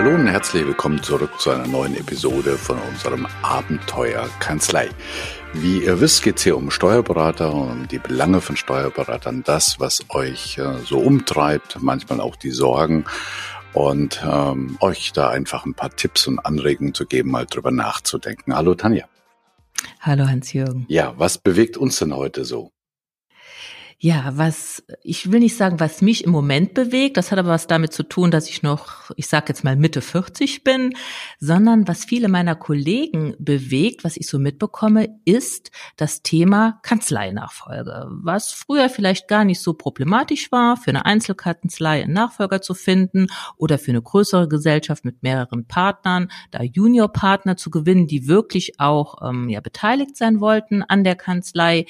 Hallo und herzlich willkommen zurück zu einer neuen Episode von unserem Abenteuer Kanzlei. Wie ihr wisst, geht es hier um Steuerberater und um die Belange von Steuerberatern, das, was euch äh, so umtreibt, manchmal auch die Sorgen und ähm, euch da einfach ein paar Tipps und Anregungen zu geben, mal drüber nachzudenken. Hallo Tanja. Hallo Hans-Jürgen. Ja, was bewegt uns denn heute so? Ja, was, ich will nicht sagen, was mich im Moment bewegt, das hat aber was damit zu tun, dass ich noch, ich sage jetzt mal Mitte 40 bin, sondern was viele meiner Kollegen bewegt, was ich so mitbekomme, ist das Thema Kanzleinachfolge. Was früher vielleicht gar nicht so problematisch war, für eine Einzelkanzlei einen Nachfolger zu finden oder für eine größere Gesellschaft mit mehreren Partnern, da Juniorpartner zu gewinnen, die wirklich auch ähm, ja, beteiligt sein wollten an der Kanzlei.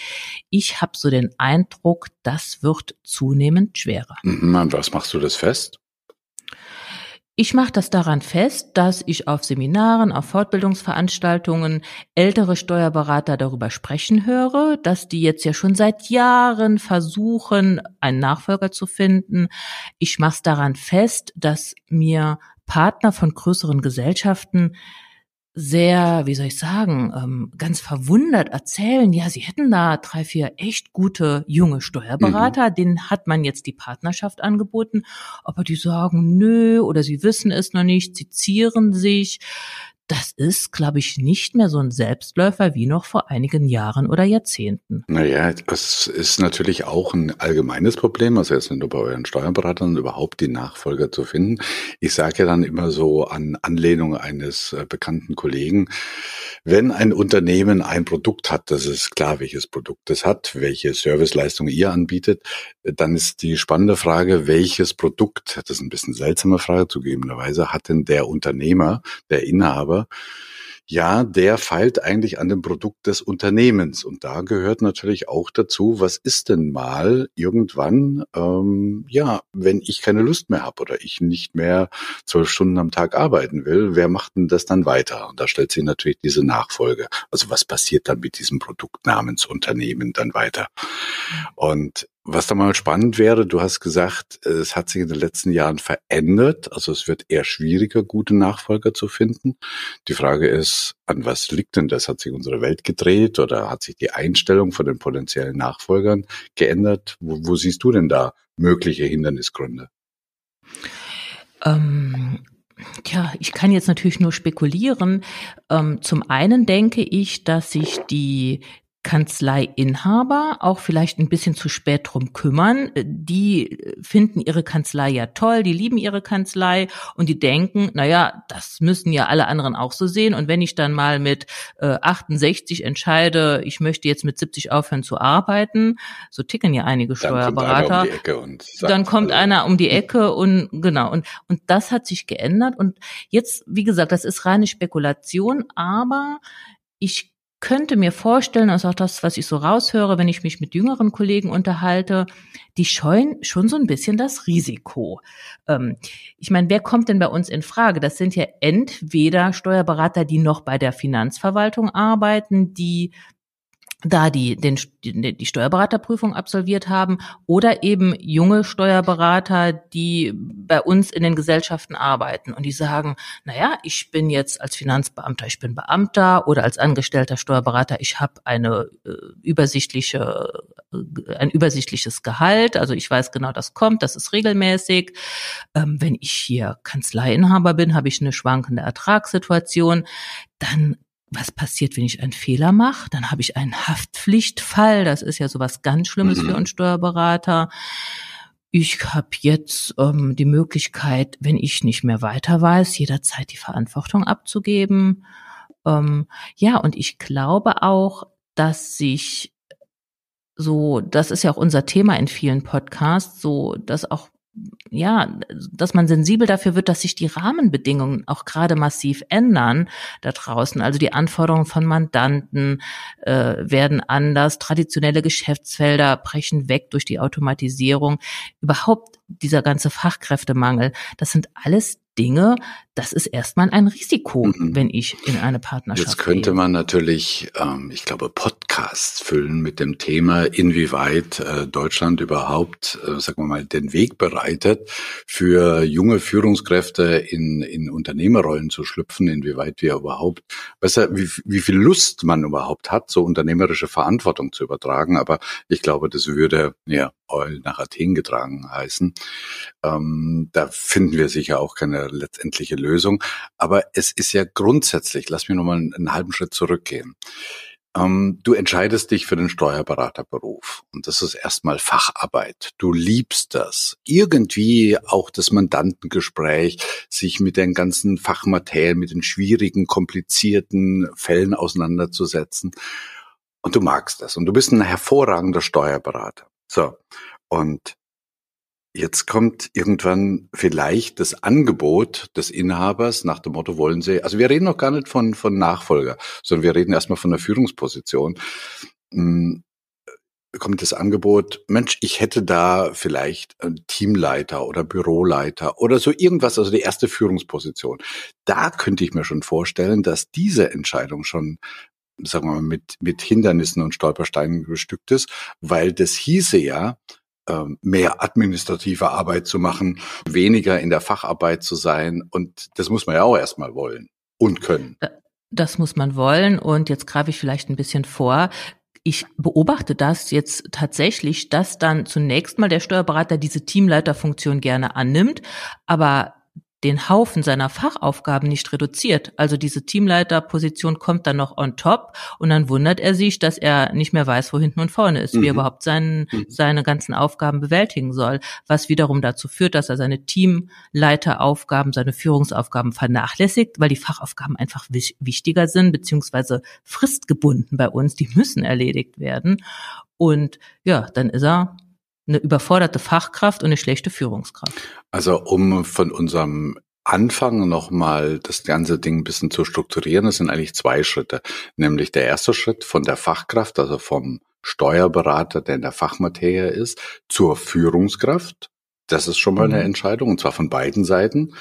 Ich habe so den Eindruck, Druck, das wird zunehmend schwerer. Mhm, was machst du das fest? Ich mache das daran fest, dass ich auf Seminaren, auf Fortbildungsveranstaltungen ältere Steuerberater darüber sprechen höre, dass die jetzt ja schon seit Jahren versuchen, einen Nachfolger zu finden. Ich mache es daran fest, dass mir Partner von größeren Gesellschaften sehr, wie soll ich sagen, ähm, ganz verwundert erzählen, ja, sie hätten da drei, vier echt gute junge Steuerberater, mhm. denen hat man jetzt die Partnerschaft angeboten, aber die sagen, nö, oder sie wissen es noch nicht, sie zieren sich das ist, glaube ich, nicht mehr so ein Selbstläufer wie noch vor einigen Jahren oder Jahrzehnten. Naja, es ist natürlich auch ein allgemeines Problem, also jetzt nicht nur bei euren Steuerberatern, überhaupt die Nachfolger zu finden. Ich sage ja dann immer so an Anlehnung eines äh, bekannten Kollegen, wenn ein Unternehmen ein Produkt hat, das ist klar, welches Produkt es hat, welche Serviceleistung ihr anbietet, dann ist die spannende Frage, welches Produkt, das ist ein bisschen seltsame Frage zugegebenerweise, hat denn der Unternehmer, der Inhaber, ja, der feilt eigentlich an dem Produkt des Unternehmens. Und da gehört natürlich auch dazu, was ist denn mal irgendwann, ähm, ja, wenn ich keine Lust mehr habe oder ich nicht mehr zwölf Stunden am Tag arbeiten will, wer macht denn das dann weiter? Und da stellt sich natürlich diese Nachfolge. Also was passiert dann mit diesem Produkt namens Unternehmen dann weiter? Und was da mal spannend wäre, du hast gesagt, es hat sich in den letzten Jahren verändert. Also es wird eher schwieriger, gute Nachfolger zu finden. Die Frage ist, an was liegt denn das? Hat sich unsere Welt gedreht oder hat sich die Einstellung von den potenziellen Nachfolgern geändert? Wo, wo siehst du denn da mögliche Hindernisgründe? Ähm Tja, ich kann jetzt natürlich nur spekulieren. Ähm, zum einen denke ich, dass sich die Kanzleiinhaber auch vielleicht ein bisschen zu spät drum kümmern. Die finden ihre Kanzlei ja toll, die lieben ihre Kanzlei und die denken, naja, das müssen ja alle anderen auch so sehen. Und wenn ich dann mal mit äh, 68 entscheide, ich möchte jetzt mit 70 aufhören zu arbeiten, so ticken ja einige Steuerberater, um dann kommt einer um die Ecke und genau. Und, und das hat sich geändert. Und jetzt, wie gesagt, das ist reine Spekulation, aber ich könnte mir vorstellen, also auch das, was ich so raushöre, wenn ich mich mit jüngeren Kollegen unterhalte, die scheuen schon so ein bisschen das Risiko. Ähm, ich meine, wer kommt denn bei uns in Frage? Das sind ja entweder Steuerberater, die noch bei der Finanzverwaltung arbeiten, die da die, den, die, Steuerberaterprüfung absolviert haben oder eben junge Steuerberater, die bei uns in den Gesellschaften arbeiten und die sagen, na ja, ich bin jetzt als Finanzbeamter, ich bin Beamter oder als angestellter Steuerberater, ich habe eine äh, übersichtliche äh, ein übersichtliches Gehalt, also ich weiß genau, das kommt, das ist regelmäßig. Ähm, wenn ich hier Kanzleiinhaber bin, habe ich eine schwankende Ertragssituation, dann was passiert, wenn ich einen Fehler mache? Dann habe ich einen Haftpflichtfall. Das ist ja sowas ganz Schlimmes mhm. für einen Steuerberater. Ich habe jetzt ähm, die Möglichkeit, wenn ich nicht mehr weiter weiß, jederzeit die Verantwortung abzugeben. Ähm, ja, und ich glaube auch, dass sich so, das ist ja auch unser Thema in vielen Podcasts, so, dass auch ja, dass man sensibel dafür wird, dass sich die Rahmenbedingungen auch gerade massiv ändern da draußen. Also die Anforderungen von Mandanten äh, werden anders, traditionelle Geschäftsfelder brechen weg durch die Automatisierung. Überhaupt dieser ganze Fachkräftemangel, das sind alles Dinge, das ist erstmal ein Risiko, mhm. wenn ich in eine Partnerschaft Jetzt könnte gehe. man natürlich, ähm, ich glaube, Podcasts füllen mit dem Thema, inwieweit äh, Deutschland überhaupt, äh, sagen wir mal, den Weg bereitet, für junge Führungskräfte in, in Unternehmerrollen zu schlüpfen, inwieweit wir überhaupt, besser, wie, wie viel Lust man überhaupt hat, so unternehmerische Verantwortung zu übertragen. Aber ich glaube, das würde ja Eul nach Athen getragen heißen. Ähm, da finden wir sicher auch keine letztendliche Lösung. Aber es ist ja grundsätzlich, lass mich nochmal einen, einen halben Schritt zurückgehen. Ähm, du entscheidest dich für den Steuerberaterberuf und das ist erstmal Facharbeit. Du liebst das. Irgendwie auch das Mandantengespräch, sich mit den ganzen Fachmaterien, mit den schwierigen, komplizierten Fällen auseinanderzusetzen. Und du magst das und du bist ein hervorragender Steuerberater. So. Und Jetzt kommt irgendwann vielleicht das Angebot des Inhabers nach dem Motto, wollen Sie, also wir reden noch gar nicht von, von Nachfolger, sondern wir reden erstmal von der Führungsposition. Hm, kommt das Angebot, Mensch, ich hätte da vielleicht einen Teamleiter oder Büroleiter oder so irgendwas, also die erste Führungsposition. Da könnte ich mir schon vorstellen, dass diese Entscheidung schon sagen wir mal, mit, mit Hindernissen und Stolpersteinen bestückt ist, weil das hieße ja, mehr administrative Arbeit zu machen, weniger in der Facharbeit zu sein. Und das muss man ja auch erstmal wollen und können. Das muss man wollen. Und jetzt greife ich vielleicht ein bisschen vor. Ich beobachte das jetzt tatsächlich, dass dann zunächst mal der Steuerberater diese Teamleiterfunktion gerne annimmt, aber den Haufen seiner Fachaufgaben nicht reduziert. Also diese Teamleiterposition kommt dann noch on top und dann wundert er sich, dass er nicht mehr weiß, wo hinten und vorne ist, mhm. wie er mhm. überhaupt seinen, mhm. seine ganzen Aufgaben bewältigen soll, was wiederum dazu führt, dass er seine Teamleiteraufgaben, seine Führungsaufgaben vernachlässigt, weil die Fachaufgaben einfach wichtiger sind, beziehungsweise fristgebunden bei uns, die müssen erledigt werden. Und ja, dann ist er eine überforderte Fachkraft und eine schlechte Führungskraft. Also um von unserem Anfang nochmal das ganze Ding ein bisschen zu strukturieren, das sind eigentlich zwei Schritte. Nämlich der erste Schritt von der Fachkraft, also vom Steuerberater, der in der Fachmaterie ist, zur Führungskraft. Das ist schon mal eine mhm. Entscheidung, und zwar von beiden Seiten,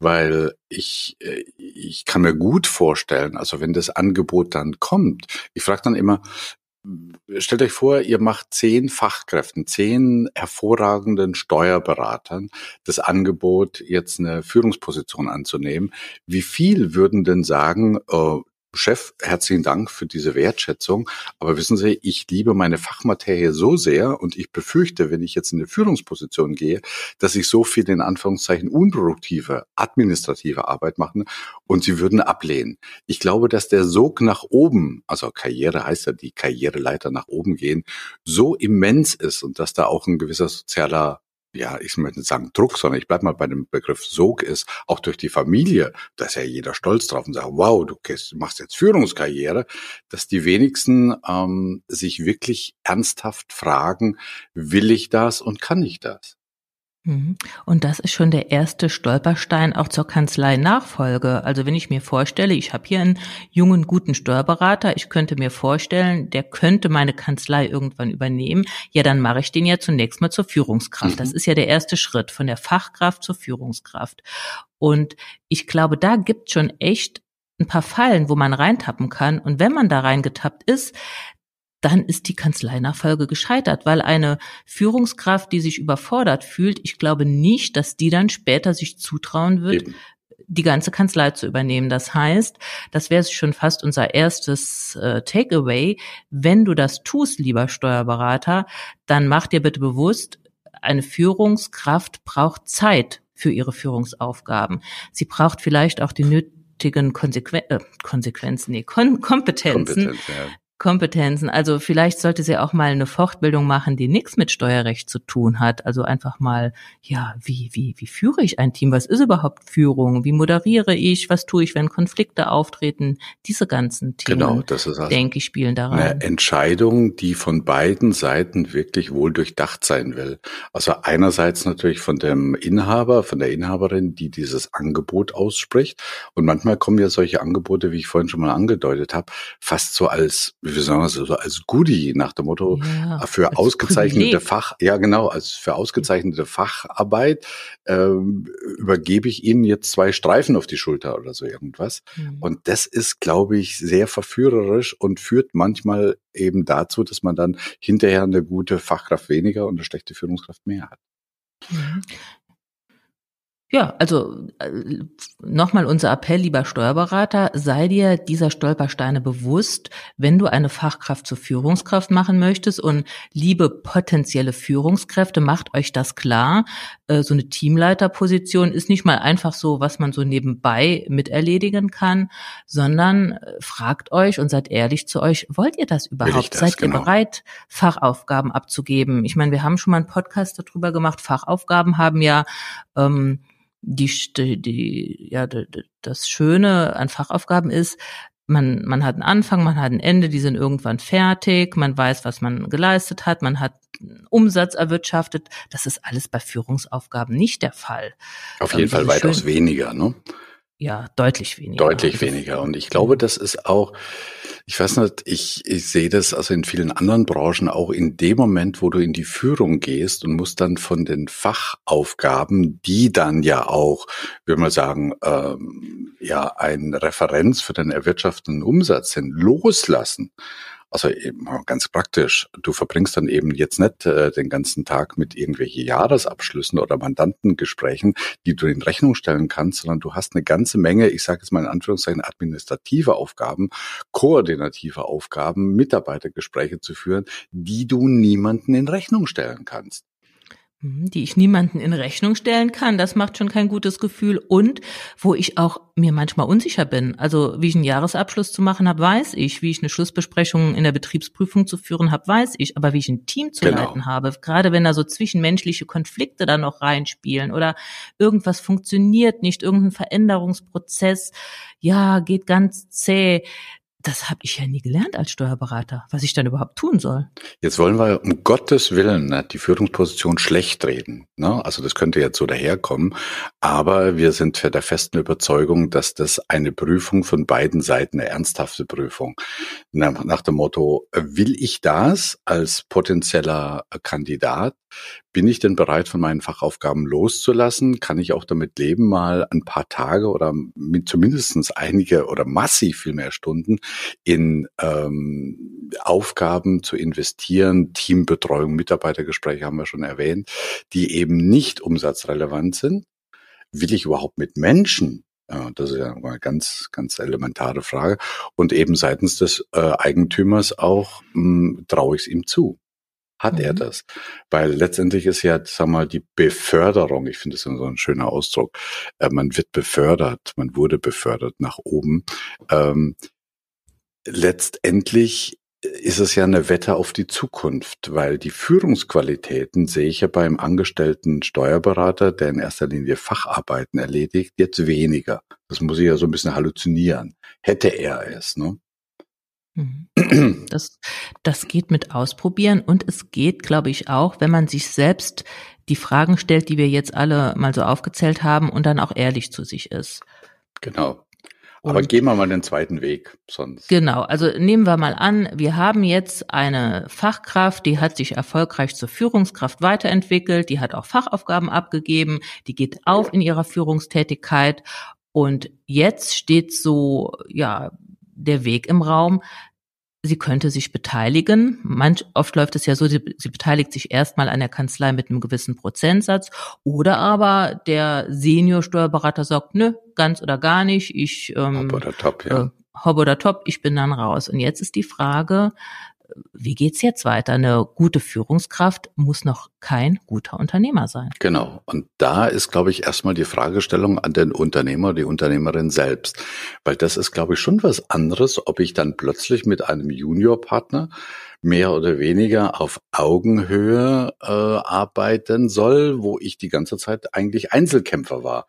weil ich, äh, ich kann mir gut vorstellen, also wenn das Angebot dann kommt, ich frage dann immer, stellt euch vor, ihr macht zehn Fachkräften, zehn hervorragenden Steuerberatern das Angebot, jetzt eine Führungsposition anzunehmen. Wie viel würden denn sagen, äh, Chef, herzlichen Dank für diese Wertschätzung. Aber wissen Sie, ich liebe meine Fachmaterie so sehr und ich befürchte, wenn ich jetzt in eine Führungsposition gehe, dass ich so viel in Anführungszeichen unproduktive, administrative Arbeit mache und Sie würden ablehnen. Ich glaube, dass der Sog nach oben, also Karriere heißt ja die Karriereleiter nach oben gehen, so immens ist und dass da auch ein gewisser sozialer ja, ich möchte nicht sagen Druck, sondern ich bleib mal bei dem Begriff Sog ist, auch durch die Familie, da ist ja jeder stolz drauf und sagt, wow, du machst jetzt Führungskarriere, dass die wenigsten ähm, sich wirklich ernsthaft fragen, will ich das und kann ich das? Mhm. Und das ist schon der erste Stolperstein auch zur Kanzlei-Nachfolge. Also wenn ich mir vorstelle, ich habe hier einen jungen, guten Steuerberater, ich könnte mir vorstellen, der könnte meine Kanzlei irgendwann übernehmen, ja, dann mache ich den ja zunächst mal zur Führungskraft. Mhm. Das ist ja der erste Schritt von der Fachkraft zur Führungskraft. Und ich glaube, da gibt schon echt ein paar Fallen, wo man reintappen kann. Und wenn man da reingetappt ist, dann ist die Kanzleinachfolge gescheitert, weil eine Führungskraft, die sich überfordert fühlt, ich glaube nicht, dass die dann später sich zutrauen wird, Eben. die ganze Kanzlei zu übernehmen. Das heißt, das wäre schon fast unser erstes äh, Takeaway. Wenn du das tust, lieber Steuerberater, dann mach dir bitte bewusst, eine Führungskraft braucht Zeit für ihre Führungsaufgaben. Sie braucht vielleicht auch die nötigen Konsequen äh, Konsequenzen, nee, Kon Kompetenzen, Kompetenz, ja. Kompetenzen. Also vielleicht sollte sie auch mal eine Fortbildung machen, die nichts mit Steuerrecht zu tun hat. Also einfach mal, ja, wie, wie, wie führe ich ein Team? Was ist überhaupt Führung? Wie moderiere ich? Was tue ich, wenn Konflikte auftreten? Diese ganzen Themen, genau, das ist also denke ich, spielen da rein. Eine Entscheidung, die von beiden Seiten wirklich wohl durchdacht sein will. Also einerseits natürlich von dem Inhaber, von der Inhaberin, die dieses Angebot ausspricht. Und manchmal kommen ja solche Angebote, wie ich vorhin schon mal angedeutet habe, fast so als wie sagen wir es, also als Goodie nach dem Motto ja, für ausgezeichnete Privileg. Fach, ja genau, als für ausgezeichnete Facharbeit ähm, übergebe ich Ihnen jetzt zwei Streifen auf die Schulter oder so irgendwas. Mhm. Und das ist, glaube ich, sehr verführerisch und führt manchmal eben dazu, dass man dann hinterher eine gute Fachkraft weniger und eine schlechte Führungskraft mehr hat. Mhm. Ja, also äh, nochmal unser Appell, lieber Steuerberater, sei dir dieser Stolpersteine bewusst, wenn du eine Fachkraft zur Führungskraft machen möchtest und liebe potenzielle Führungskräfte, macht euch das klar. Äh, so eine Teamleiterposition ist nicht mal einfach so, was man so nebenbei miterledigen kann, sondern äh, fragt euch und seid ehrlich zu euch, wollt ihr das überhaupt? Das, seid genau. ihr bereit, Fachaufgaben abzugeben? Ich meine, wir haben schon mal einen Podcast darüber gemacht, Fachaufgaben haben ja ähm, die, die, ja, das Schöne an Fachaufgaben ist, man, man hat einen Anfang, man hat ein Ende, die sind irgendwann fertig, man weiß, was man geleistet hat, man hat Umsatz erwirtschaftet. Das ist alles bei Führungsaufgaben nicht der Fall. Auf jeden Fall weitaus weniger, ne? Ja, deutlich weniger. Deutlich weniger. Und ich glaube, das ist auch, ich weiß nicht, ich, ich sehe das also in vielen anderen Branchen auch in dem Moment, wo du in die Führung gehst und musst dann von den Fachaufgaben, die dann ja auch, würde man sagen, ähm, ja, ein Referenz für den erwirtschafteten Umsatz sind, loslassen. Also eben ganz praktisch. Du verbringst dann eben jetzt nicht äh, den ganzen Tag mit irgendwelchen Jahresabschlüssen oder Mandantengesprächen, die du in Rechnung stellen kannst, sondern du hast eine ganze Menge, ich sage jetzt mal in Anführungszeichen, administrative Aufgaben, koordinative Aufgaben, Mitarbeitergespräche zu führen, die du niemanden in Rechnung stellen kannst. Mhm, die ich niemanden in Rechnung stellen kann. Das macht schon kein gutes Gefühl. Und wo ich auch mir manchmal unsicher bin. Also wie ich einen Jahresabschluss zu machen habe, weiß ich. Wie ich eine Schlussbesprechung in der Betriebsprüfung zu führen habe, weiß ich. Aber wie ich ein Team zu genau. leiten habe, gerade wenn da so zwischenmenschliche Konflikte da noch reinspielen oder irgendwas funktioniert nicht, irgendein Veränderungsprozess, ja, geht ganz zäh das habe ich ja nie gelernt als Steuerberater, was ich dann überhaupt tun soll. Jetzt wollen wir um Gottes Willen ne, die Führungsposition schlecht reden. Ne? Also das könnte jetzt so daherkommen, aber wir sind der festen Überzeugung, dass das eine Prüfung von beiden Seiten, eine ernsthafte Prüfung, nach, nach dem Motto, will ich das als potenzieller Kandidat? Bin ich denn bereit, von meinen Fachaufgaben loszulassen? Kann ich auch damit leben, mal ein paar Tage oder mit zumindestens einige oder massiv viel mehr Stunden in ähm, Aufgaben zu investieren, Teambetreuung, Mitarbeitergespräche haben wir schon erwähnt, die eben nicht umsatzrelevant sind? Will ich überhaupt mit Menschen das ist ja eine ganz, ganz elementare Frage. Und eben seitens des äh, Eigentümers auch hm, traue ich es ihm zu. Hat mhm. er das? Weil letztendlich ist ja, sag mal, die Beförderung, ich finde das so ein schöner Ausdruck, äh, man wird befördert, man wurde befördert nach oben. Ähm, letztendlich ist es ja eine Wette auf die Zukunft, weil die Führungsqualitäten sehe ich ja beim angestellten Steuerberater, der in erster Linie Facharbeiten erledigt, jetzt weniger. Das muss ich ja so ein bisschen halluzinieren. Hätte er es, ne? Mhm. Das, das geht mit Ausprobieren und es geht, glaube ich, auch, wenn man sich selbst die Fragen stellt, die wir jetzt alle mal so aufgezählt haben und dann auch ehrlich zu sich ist. Genau. Aber und, gehen wir mal den zweiten Weg, sonst. Genau, also nehmen wir mal an, wir haben jetzt eine Fachkraft, die hat sich erfolgreich zur Führungskraft weiterentwickelt, die hat auch Fachaufgaben abgegeben, die geht auf in ihrer Führungstätigkeit und jetzt steht so, ja, der Weg im Raum, sie könnte sich beteiligen. Manch, oft läuft es ja so, sie, sie beteiligt sich erstmal an der Kanzlei mit einem gewissen Prozentsatz. Oder aber der Senior-Steuerberater sagt, nö, ganz oder gar nicht. Ich ähm, Hopp oder top, ja. Äh, Hopp oder top, ich bin dann raus. Und jetzt ist die Frage, wie geht's jetzt weiter? Eine gute Führungskraft muss noch kein guter Unternehmer sein. Genau. Und da ist, glaube ich, erstmal die Fragestellung an den Unternehmer, die Unternehmerin selbst. Weil das ist, glaube ich, schon was anderes, ob ich dann plötzlich mit einem Juniorpartner mehr oder weniger auf Augenhöhe äh, arbeiten soll, wo ich die ganze Zeit eigentlich Einzelkämpfer war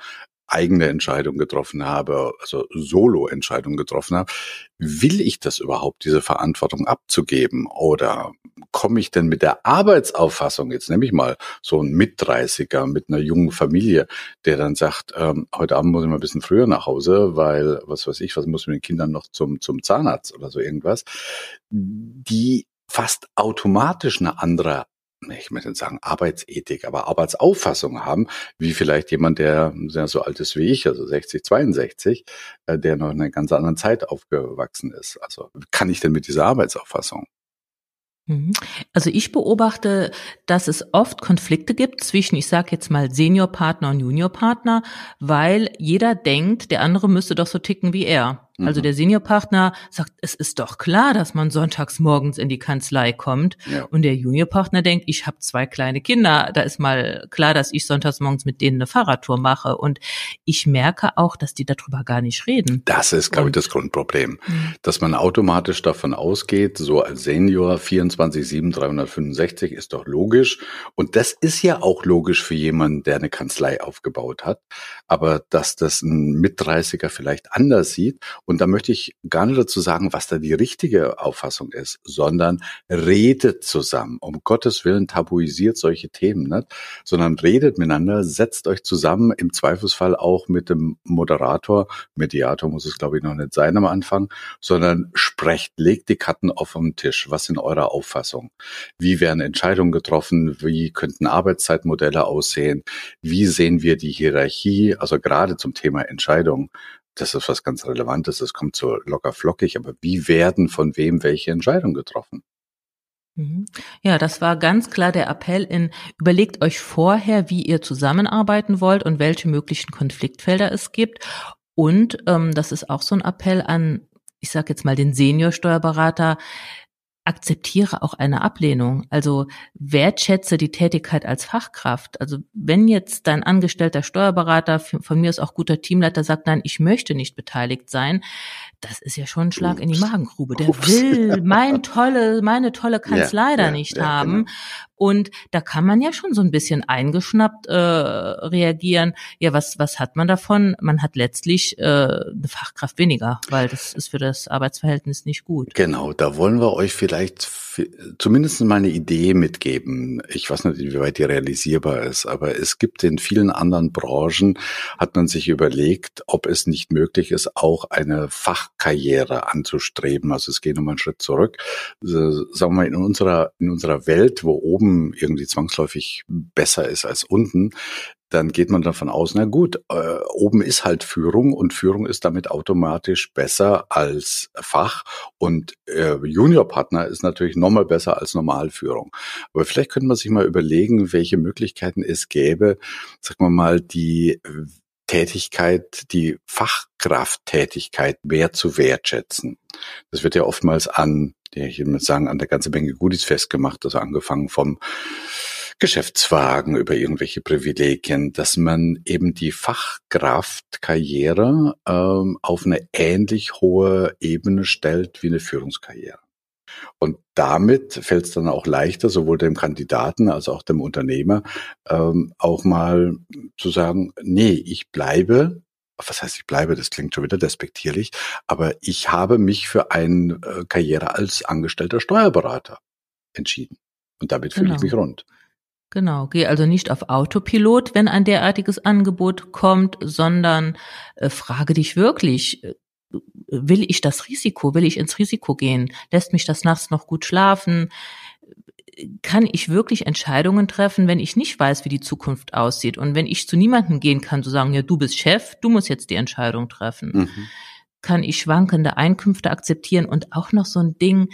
eigene Entscheidung getroffen habe, also Solo-Entscheidung getroffen habe, will ich das überhaupt, diese Verantwortung abzugeben? Oder komme ich denn mit der Arbeitsauffassung, jetzt nehme ich mal so einen Mit-30er mit einer jungen Familie, der dann sagt, ähm, heute Abend muss ich mal ein bisschen früher nach Hause, weil, was weiß ich, was muss mit den Kindern noch zum, zum Zahnarzt oder so irgendwas, die fast automatisch eine andere ich möchte nicht sagen Arbeitsethik, aber Arbeitsauffassung haben, wie vielleicht jemand, der sehr so alt ist wie ich, also 60, 62, äh, der noch in einer ganz anderen Zeit aufgewachsen ist. Also kann ich denn mit dieser Arbeitsauffassung? Mhm. Also ich beobachte, dass es oft Konflikte gibt zwischen, ich sage jetzt mal, Seniorpartner und Juniorpartner, weil jeder denkt, der andere müsste doch so ticken wie er. Also mhm. der Seniorpartner sagt, es ist doch klar, dass man sonntags morgens in die Kanzlei kommt. Ja. Und der Juniorpartner denkt, ich habe zwei kleine Kinder, da ist mal klar, dass ich sonntags morgens mit denen eine Fahrradtour mache. Und ich merke auch, dass die darüber gar nicht reden. Das ist, glaube ich, das Grundproblem. Mhm. Dass man automatisch davon ausgeht, so als Senior 24, 7, 365 ist doch logisch. Und das ist ja auch logisch für jemanden, der eine Kanzlei aufgebaut hat. Aber dass das ein Mit-30er vielleicht anders sieht und da möchte ich gar nicht dazu sagen, was da die richtige Auffassung ist, sondern redet zusammen. Um Gottes Willen tabuisiert solche Themen nicht, sondern redet miteinander, setzt euch zusammen, im Zweifelsfall auch mit dem Moderator. Mediator muss es, glaube ich, noch nicht sein am Anfang, sondern sprecht, legt die Karten auf den Tisch. Was sind eure Auffassung? Wie werden Entscheidungen getroffen? Wie könnten Arbeitszeitmodelle aussehen? Wie sehen wir die Hierarchie? Also gerade zum Thema Entscheidung das ist was ganz Relevantes, das kommt so locker flockig, aber wie werden von wem welche Entscheidungen getroffen? Mhm. Ja, das war ganz klar der Appell in, überlegt euch vorher, wie ihr zusammenarbeiten wollt und welche möglichen Konfliktfelder es gibt. Und ähm, das ist auch so ein Appell an, ich sage jetzt mal, den Senior-Steuerberater, akzeptiere auch eine Ablehnung. Also wertschätze die Tätigkeit als Fachkraft. Also wenn jetzt dein angestellter Steuerberater, von mir ist auch guter Teamleiter, sagt, nein, ich möchte nicht beteiligt sein, das ist ja schon ein Schlag in die Magengrube. Der Ups. will mein tolle, meine tolle Kanzlei ja, da ja, nicht ja, haben. Genau. Und da kann man ja schon so ein bisschen eingeschnappt äh, reagieren. Ja, was, was hat man davon? Man hat letztlich äh, eine Fachkraft weniger, weil das ist für das Arbeitsverhältnis nicht gut. Genau, da wollen wir euch vielleicht zumindest mal eine Idee mitgeben. Ich weiß nicht, wie weit die realisierbar ist, aber es gibt in vielen anderen Branchen, hat man sich überlegt, ob es nicht möglich ist, auch eine Fachkarriere anzustreben. Also es geht nochmal einen Schritt zurück. Sagen wir mal, in unserer, in unserer Welt, wo oben irgendwie zwangsläufig besser ist als unten, dann geht man davon aus, na gut, äh, oben ist halt Führung und Führung ist damit automatisch besser als Fach und äh, Juniorpartner ist natürlich nochmal besser als Normalführung. Aber vielleicht könnte man sich mal überlegen, welche Möglichkeiten es gäbe, sagen wir mal, die Tätigkeit, die Fachkrafttätigkeit mehr zu wertschätzen. Das wird ja oftmals an, ich würde sagen, an der ganze Menge Goodies festgemacht, also angefangen vom Geschäftswagen, über irgendwelche Privilegien, dass man eben die Fachkraftkarriere ähm, auf eine ähnlich hohe Ebene stellt wie eine Führungskarriere. Und damit fällt es dann auch leichter, sowohl dem Kandidaten als auch dem Unternehmer, ähm, auch mal zu sagen, nee, ich bleibe was heißt ich bleibe, das klingt schon wieder despektierlich, aber ich habe mich für eine äh, Karriere als angestellter Steuerberater entschieden. Und damit fühle ich genau. mich rund. Genau, geh also nicht auf Autopilot, wenn ein derartiges Angebot kommt, sondern äh, frage dich wirklich, äh, will ich das Risiko, will ich ins Risiko gehen? Lässt mich das nachts noch gut schlafen? Kann ich wirklich Entscheidungen treffen, wenn ich nicht weiß, wie die Zukunft aussieht? Und wenn ich zu niemandem gehen kann, zu sagen, ja, du bist Chef, du musst jetzt die Entscheidung treffen. Mhm. Kann ich schwankende Einkünfte akzeptieren und auch noch so ein Ding,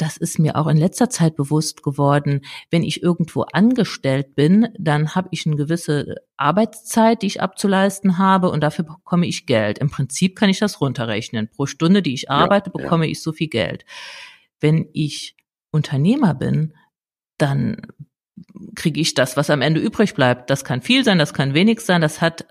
das ist mir auch in letzter Zeit bewusst geworden. Wenn ich irgendwo angestellt bin, dann habe ich eine gewisse Arbeitszeit, die ich abzuleisten habe und dafür bekomme ich Geld. Im Prinzip kann ich das runterrechnen. Pro Stunde, die ich arbeite, ja, bekomme ja. ich so viel Geld. Wenn ich Unternehmer bin, dann kriege ich das, was am Ende übrig bleibt. Das kann viel sein, das kann wenig sein, das hat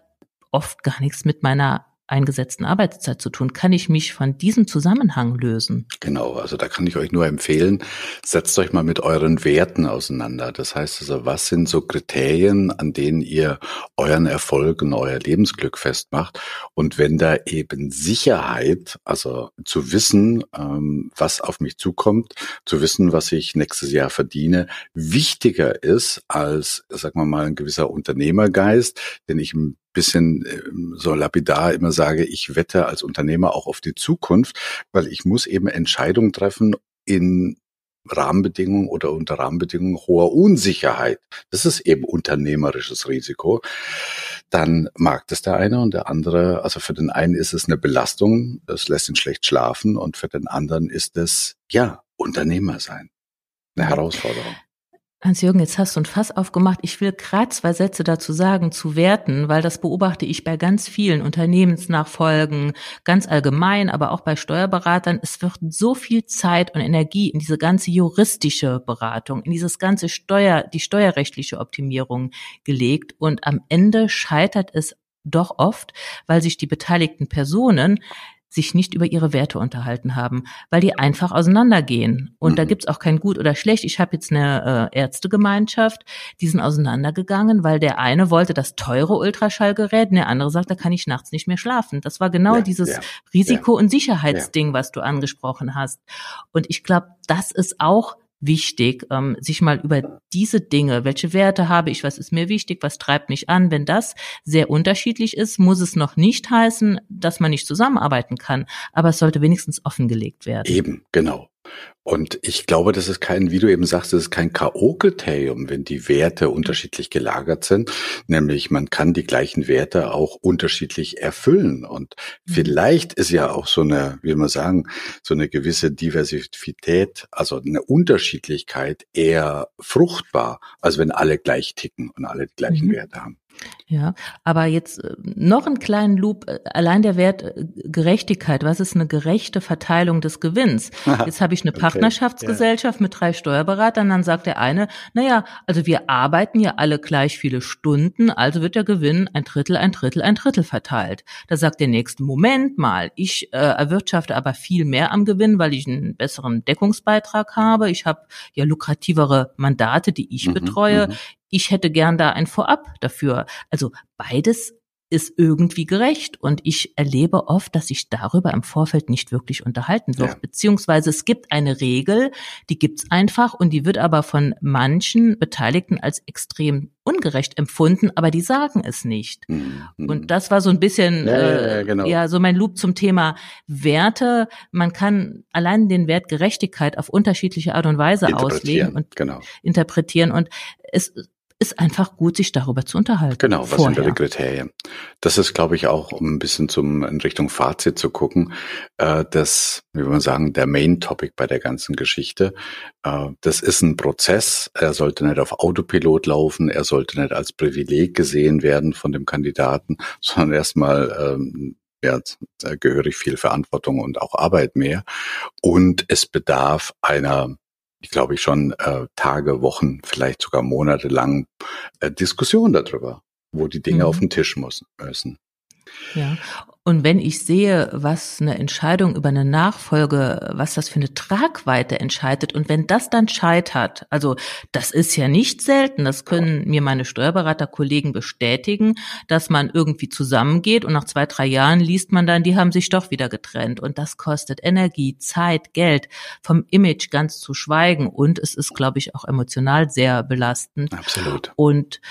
oft gar nichts mit meiner eingesetzten Arbeitszeit zu tun? Kann ich mich von diesem Zusammenhang lösen? Genau, also da kann ich euch nur empfehlen, setzt euch mal mit euren Werten auseinander. Das heißt also, was sind so Kriterien, an denen ihr euren Erfolg und euer Lebensglück festmacht? Und wenn da eben Sicherheit, also zu wissen, ähm, was auf mich zukommt, zu wissen, was ich nächstes Jahr verdiene, wichtiger ist als, sagen wir mal, ein gewisser Unternehmergeist, den ich ein bisschen ähm, so lapidar immer sage, ich wette als Unternehmer auch auf die Zukunft, weil ich muss eben Entscheidungen treffen in Rahmenbedingungen oder unter Rahmenbedingungen hoher Unsicherheit. Das ist eben unternehmerisches Risiko. Dann mag das der eine und der andere, also für den einen ist es eine Belastung, das lässt ihn schlecht schlafen und für den anderen ist es, ja, Unternehmer sein. Eine Herausforderung. Hans-Jürgen, jetzt hast du ein Fass aufgemacht. Ich will gerade zwei Sätze dazu sagen, zu Werten, weil das beobachte ich bei ganz vielen Unternehmensnachfolgen, ganz allgemein, aber auch bei Steuerberatern. Es wird so viel Zeit und Energie in diese ganze juristische Beratung, in dieses ganze Steuer, die steuerrechtliche Optimierung gelegt und am Ende scheitert es doch oft, weil sich die beteiligten Personen sich nicht über ihre Werte unterhalten haben, weil die einfach auseinandergehen. Und mhm. da gibt's auch kein Gut oder Schlecht. Ich habe jetzt eine äh, Ärztegemeinschaft, die sind auseinandergegangen, weil der eine wollte das teure Ultraschallgerät und der andere sagt, da kann ich nachts nicht mehr schlafen. Das war genau ja, dieses ja, Risiko- ja, und Sicherheitsding, was du angesprochen hast. Und ich glaube, das ist auch wichtig, ähm, sich mal über diese Dinge, welche Werte habe ich, was ist mir wichtig, was treibt mich an. Wenn das sehr unterschiedlich ist, muss es noch nicht heißen, dass man nicht zusammenarbeiten kann, aber es sollte wenigstens offengelegt werden. Eben, genau. Und ich glaube, das ist kein, wie du eben sagst, das ist kein K.O.-Kriterium, wenn die Werte unterschiedlich gelagert sind. Nämlich man kann die gleichen Werte auch unterschiedlich erfüllen. Und mhm. vielleicht ist ja auch so eine, wie man sagen, so eine gewisse Diversität, also eine Unterschiedlichkeit eher fruchtbar, als wenn alle gleich ticken und alle die gleichen mhm. Werte haben. Ja, aber jetzt äh, noch einen kleinen Loop, äh, allein der Wert äh, Gerechtigkeit, was ist eine gerechte Verteilung des Gewinns? Jetzt habe ich eine Partnerschaftsgesellschaft okay, mit drei Steuerberatern, dann sagt der eine, naja, also wir arbeiten ja alle gleich viele Stunden, also wird der Gewinn ein Drittel, ein Drittel, ein Drittel verteilt. Da sagt der nächste, Moment mal, ich äh, erwirtschafte aber viel mehr am Gewinn, weil ich einen besseren Deckungsbeitrag habe, ich habe ja lukrativere Mandate, die ich mhm, betreue, mhm ich hätte gern da ein Vorab dafür. Also beides ist irgendwie gerecht. Und ich erlebe oft, dass sich darüber im Vorfeld nicht wirklich unterhalten wird. Ja. Beziehungsweise es gibt eine Regel, die gibt's einfach und die wird aber von manchen Beteiligten als extrem ungerecht empfunden, aber die sagen es nicht. Mhm. Und das war so ein bisschen ja, äh, ja, genau. ja so mein Loop zum Thema Werte. Man kann allein den Wert Gerechtigkeit auf unterschiedliche Art und Weise auslegen und genau. interpretieren. Und es ist einfach gut, sich darüber zu unterhalten. Genau, was vorher. sind die Kriterien? Das ist, glaube ich, auch, um ein bisschen zum, in Richtung Fazit zu gucken, äh, das, wie wir sagen, der Main Topic bei der ganzen Geschichte. Äh, das ist ein Prozess. Er sollte nicht auf Autopilot laufen. Er sollte nicht als Privileg gesehen werden von dem Kandidaten, sondern erstmal, ähm, ja, gehörig viel Verantwortung und auch Arbeit mehr. Und es bedarf einer ich glaube ich schon äh, Tage, Wochen, vielleicht sogar Monate lang äh, Diskussion darüber, wo die Dinge mhm. auf den Tisch müssen. Ja, und wenn ich sehe, was eine Entscheidung über eine Nachfolge, was das für eine Tragweite entscheidet und wenn das dann scheitert, also das ist ja nicht selten, das können mir meine Steuerberaterkollegen bestätigen, dass man irgendwie zusammengeht und nach zwei, drei Jahren liest man dann, die haben sich doch wieder getrennt und das kostet Energie, Zeit, Geld, vom Image ganz zu schweigen und es ist, glaube ich, auch emotional sehr belastend. Absolut. Und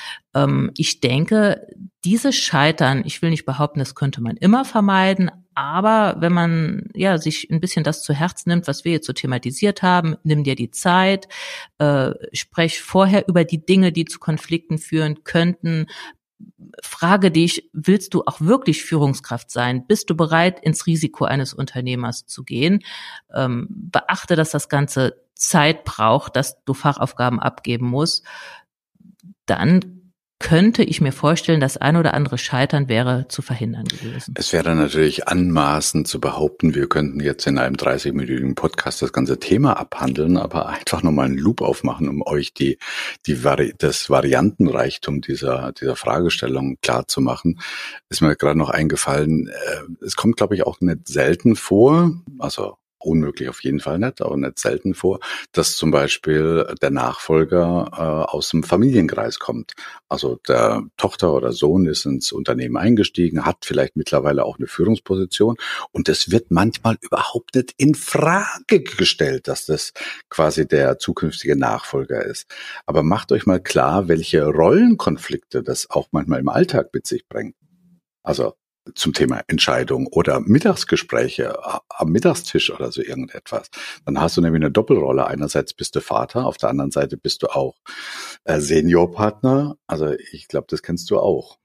ähm, ich denke, dieses Scheitern, ich will nicht behaupten, das könnte man immer vermeiden, aber wenn man ja sich ein bisschen das zu Herz nimmt, was wir jetzt so thematisiert haben, nimm dir die Zeit, äh, sprech vorher über die Dinge, die zu Konflikten führen könnten, frage dich, willst du auch wirklich Führungskraft sein? Bist du bereit, ins Risiko eines Unternehmers zu gehen? Ähm, beachte, dass das Ganze Zeit braucht, dass du Fachaufgaben abgeben musst. Dann könnte ich mir vorstellen, das ein oder andere Scheitern wäre zu verhindern gewesen. Es wäre natürlich anmaßend zu behaupten, wir könnten jetzt in einem 30-minütigen Podcast das ganze Thema abhandeln, aber einfach nochmal einen Loop aufmachen, um euch die, die Vari das Variantenreichtum dieser, dieser Fragestellung klar zu machen. Ist mir gerade noch eingefallen, äh, es kommt, glaube ich, auch nicht selten vor, also unmöglich auf jeden Fall nicht, aber nicht selten vor, dass zum Beispiel der Nachfolger äh, aus dem Familienkreis kommt. Also der Tochter oder Sohn ist ins Unternehmen eingestiegen, hat vielleicht mittlerweile auch eine Führungsposition und es wird manchmal überhaupt nicht in Frage gestellt, dass das quasi der zukünftige Nachfolger ist. Aber macht euch mal klar, welche Rollenkonflikte das auch manchmal im Alltag mit sich bringt. Also zum Thema Entscheidung oder Mittagsgespräche am Mittagstisch oder so irgendetwas. Dann hast du nämlich eine Doppelrolle. Einerseits bist du Vater, auf der anderen Seite bist du auch äh, Seniorpartner. Also ich glaube, das kennst du auch.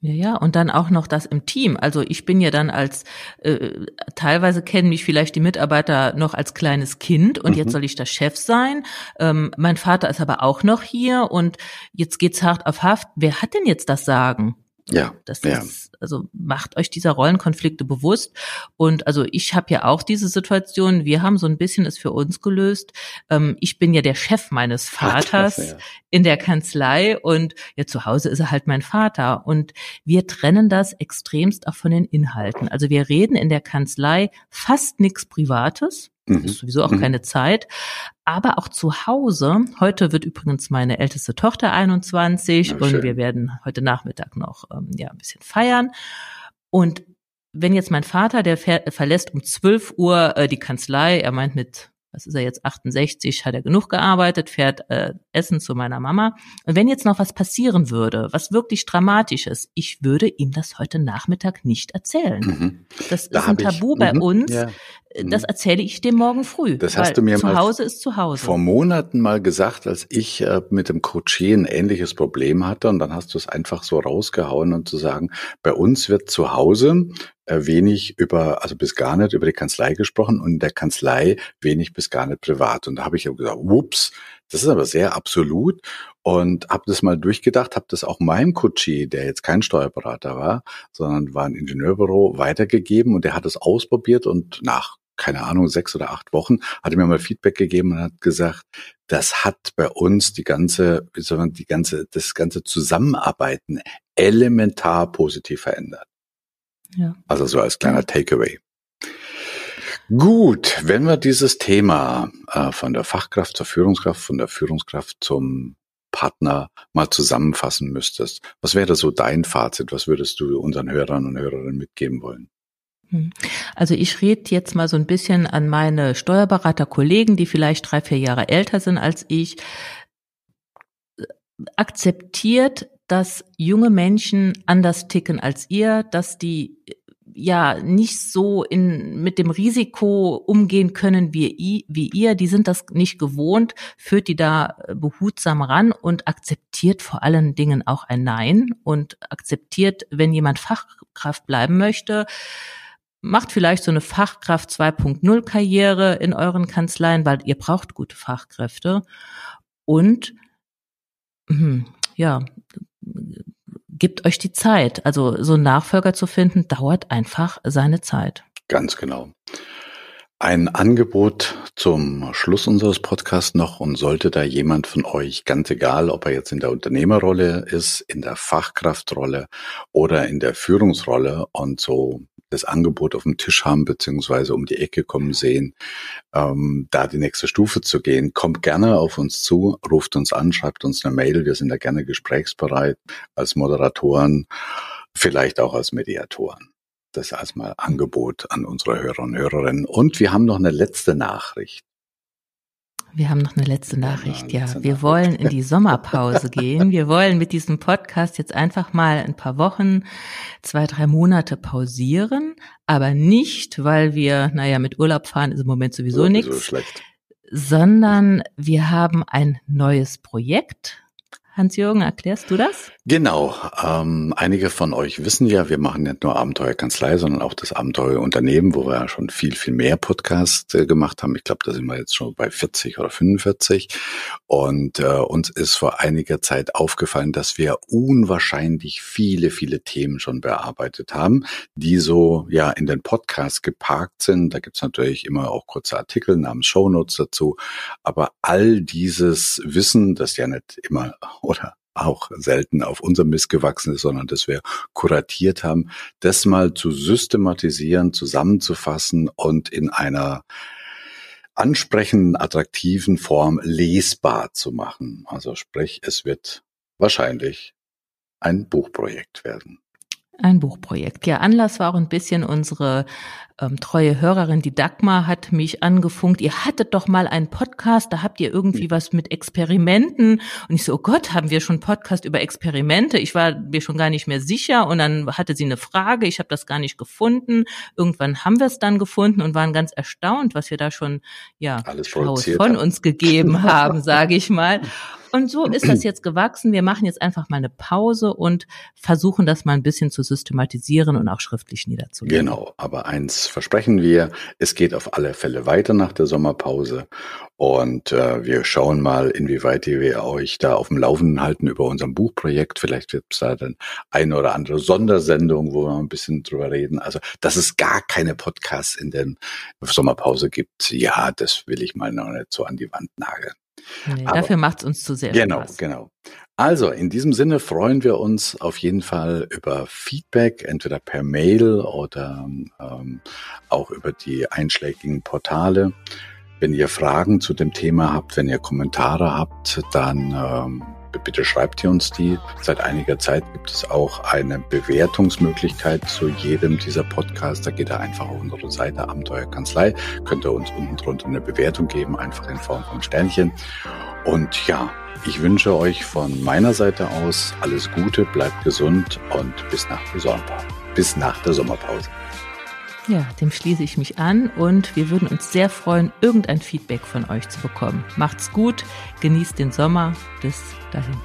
Ja, ja, und dann auch noch das im Team. Also ich bin ja dann als, äh, teilweise kennen mich vielleicht die Mitarbeiter noch als kleines Kind und mhm. jetzt soll ich der Chef sein. Ähm, mein Vater ist aber auch noch hier und jetzt geht's hart auf Haft. Wer hat denn jetzt das Sagen? Ja, das ja. ist, also macht euch dieser Rollenkonflikte bewusst. Und also ich habe ja auch diese Situation, wir haben so ein bisschen es für uns gelöst. Ähm, ich bin ja der Chef meines Vaters Ach, ja. in der Kanzlei und ja, zu Hause ist er halt mein Vater. Und wir trennen das extremst auch von den Inhalten. Also wir reden in der Kanzlei fast nichts Privates. Mhm. Ist sowieso auch mhm. keine Zeit. Aber auch zu Hause. Heute wird übrigens meine älteste Tochter 21 ja, und wir werden heute Nachmittag noch ähm, ja ein bisschen feiern. Und wenn jetzt mein Vater, der verlässt um 12 Uhr äh, die Kanzlei, er meint mit was ist er jetzt 68, hat er genug gearbeitet, fährt äh, Essen zu meiner Mama. Und wenn jetzt noch was passieren würde, was wirklich dramatisch ist, ich würde ihm das heute Nachmittag nicht erzählen. Mhm. Das da ist ein Tabu ich, bei mhm. uns. Ja. Das mhm. erzähle ich dem morgen früh. Das hast du mir zu Hause ist zu Hause. Vor Monaten mal gesagt, als ich äh, mit dem Coachier ein ähnliches Problem hatte und dann hast du es einfach so rausgehauen und zu sagen, bei uns wird zu Hause äh, wenig über, also bis gar nicht über die Kanzlei gesprochen und in der Kanzlei wenig bis gar nicht privat. Und da habe ich gesagt, whoops, das ist aber sehr absolut und habe das mal durchgedacht, habe das auch meinem Coachie, der jetzt kein Steuerberater war, sondern war ein Ingenieurbüro, weitergegeben und der hat es ausprobiert und nach keine Ahnung, sechs oder acht Wochen, hat er mir mal Feedback gegeben und hat gesagt, das hat bei uns die ganze, sondern die ganze, das ganze Zusammenarbeiten elementar positiv verändert. Ja. Also so als kleiner Takeaway. Gut, wenn wir dieses Thema äh, von der Fachkraft zur Führungskraft, von der Führungskraft zum Partner mal zusammenfassen müsstest, was wäre so dein Fazit? Was würdest du unseren Hörern und Hörerinnen mitgeben wollen? Hm. Also ich rede jetzt mal so ein bisschen an meine Steuerberaterkollegen, die vielleicht drei, vier Jahre älter sind als ich. Akzeptiert, dass junge Menschen anders ticken als ihr, dass die ja nicht so in mit dem Risiko umgehen können wie, wie ihr, die sind das nicht gewohnt, führt die da behutsam ran und akzeptiert vor allen Dingen auch ein Nein und akzeptiert, wenn jemand Fachkraft bleiben möchte, macht vielleicht so eine Fachkraft 2.0 Karriere in euren Kanzleien, weil ihr braucht gute Fachkräfte und hm, ja, gebt euch die Zeit. Also so einen Nachfolger zu finden, dauert einfach seine Zeit. Ganz genau. Ein Angebot zum Schluss unseres Podcasts noch und sollte da jemand von euch, ganz egal, ob er jetzt in der Unternehmerrolle ist, in der Fachkraftrolle oder in der Führungsrolle und so das Angebot auf dem Tisch haben, beziehungsweise um die Ecke kommen sehen, ähm, da die nächste Stufe zu gehen, kommt gerne auf uns zu, ruft uns an, schreibt uns eine Mail. Wir sind da gerne gesprächsbereit als Moderatoren, vielleicht auch als Mediatoren. Das als mal Angebot an unsere Hörer und Hörerinnen. Und wir haben noch eine letzte Nachricht. Wir haben noch eine letzte Nachricht, ja. Wir wollen in die Sommerpause gehen. Wir wollen mit diesem Podcast jetzt einfach mal ein paar Wochen, zwei, drei Monate pausieren, aber nicht, weil wir, naja, mit Urlaub fahren ist im Moment sowieso nichts, sondern wir haben ein neues Projekt, Hans-Jürgen, erklärst du das? Genau. Ähm, einige von euch wissen ja, wir machen nicht nur Abenteuerkanzlei, sondern auch das Abenteuerunternehmen, wo wir ja schon viel, viel mehr Podcasts äh, gemacht haben. Ich glaube, da sind wir jetzt schon bei 40 oder 45. Und äh, uns ist vor einiger Zeit aufgefallen, dass wir unwahrscheinlich viele, viele Themen schon bearbeitet haben, die so ja in den Podcasts geparkt sind. Da gibt's natürlich immer auch kurze Artikel namens Shownotes dazu. Aber all dieses Wissen, das ja nicht immer oder auch selten auf unserem Mist gewachsen ist, sondern dass wir kuratiert haben, das mal zu systematisieren, zusammenzufassen und in einer ansprechenden, attraktiven Form lesbar zu machen. Also sprich, es wird wahrscheinlich ein Buchprojekt werden. Ein Buchprojekt. Ja, Anlass war auch ein bisschen unsere ähm, treue Hörerin, die Dagmar, hat mich angefunkt. Ihr hattet doch mal einen Podcast, da habt ihr irgendwie hm. was mit Experimenten. Und ich so, oh Gott, haben wir schon Podcast über Experimente? Ich war mir schon gar nicht mehr sicher. Und dann hatte sie eine Frage, ich habe das gar nicht gefunden. Irgendwann haben wir es dann gefunden und waren ganz erstaunt, was wir da schon ja Alles von uns gegeben haben, sage ich mal. Und so ist das jetzt gewachsen. Wir machen jetzt einfach mal eine Pause und versuchen das mal ein bisschen zu systematisieren und auch schriftlich niederzulegen. Genau, aber eins versprechen wir, es geht auf alle Fälle weiter nach der Sommerpause und äh, wir schauen mal, inwieweit wir euch da auf dem Laufenden halten über unser Buchprojekt. Vielleicht wird es da dann eine oder andere Sondersendung, wo wir ein bisschen drüber reden. Also, dass es gar keine Podcasts in der Sommerpause gibt, ja, das will ich mal noch nicht so an die Wand nageln. Nee, Aber, dafür macht es uns zu sehr genau, Spaß. Genau, genau. Also, in diesem Sinne freuen wir uns auf jeden Fall über Feedback, entweder per Mail oder ähm, auch über die einschlägigen Portale. Wenn ihr Fragen zu dem Thema habt, wenn ihr Kommentare habt, dann ähm, bitte schreibt ihr uns die. Seit einiger Zeit gibt es auch eine Bewertungsmöglichkeit zu jedem dieser Podcasts. Da geht ihr einfach auf unsere Seite Abenteuerkanzlei, könnt ihr uns unten drunter eine Bewertung geben, einfach in Form von Sternchen. Und ja, ich wünsche euch von meiner Seite aus alles Gute, bleibt gesund und bis nach der Sommerpause. Bis nach der Sommerpause. Ja, dem schließe ich mich an und wir würden uns sehr freuen, irgendein Feedback von euch zu bekommen. Macht's gut, genießt den Sommer. Bis dahin.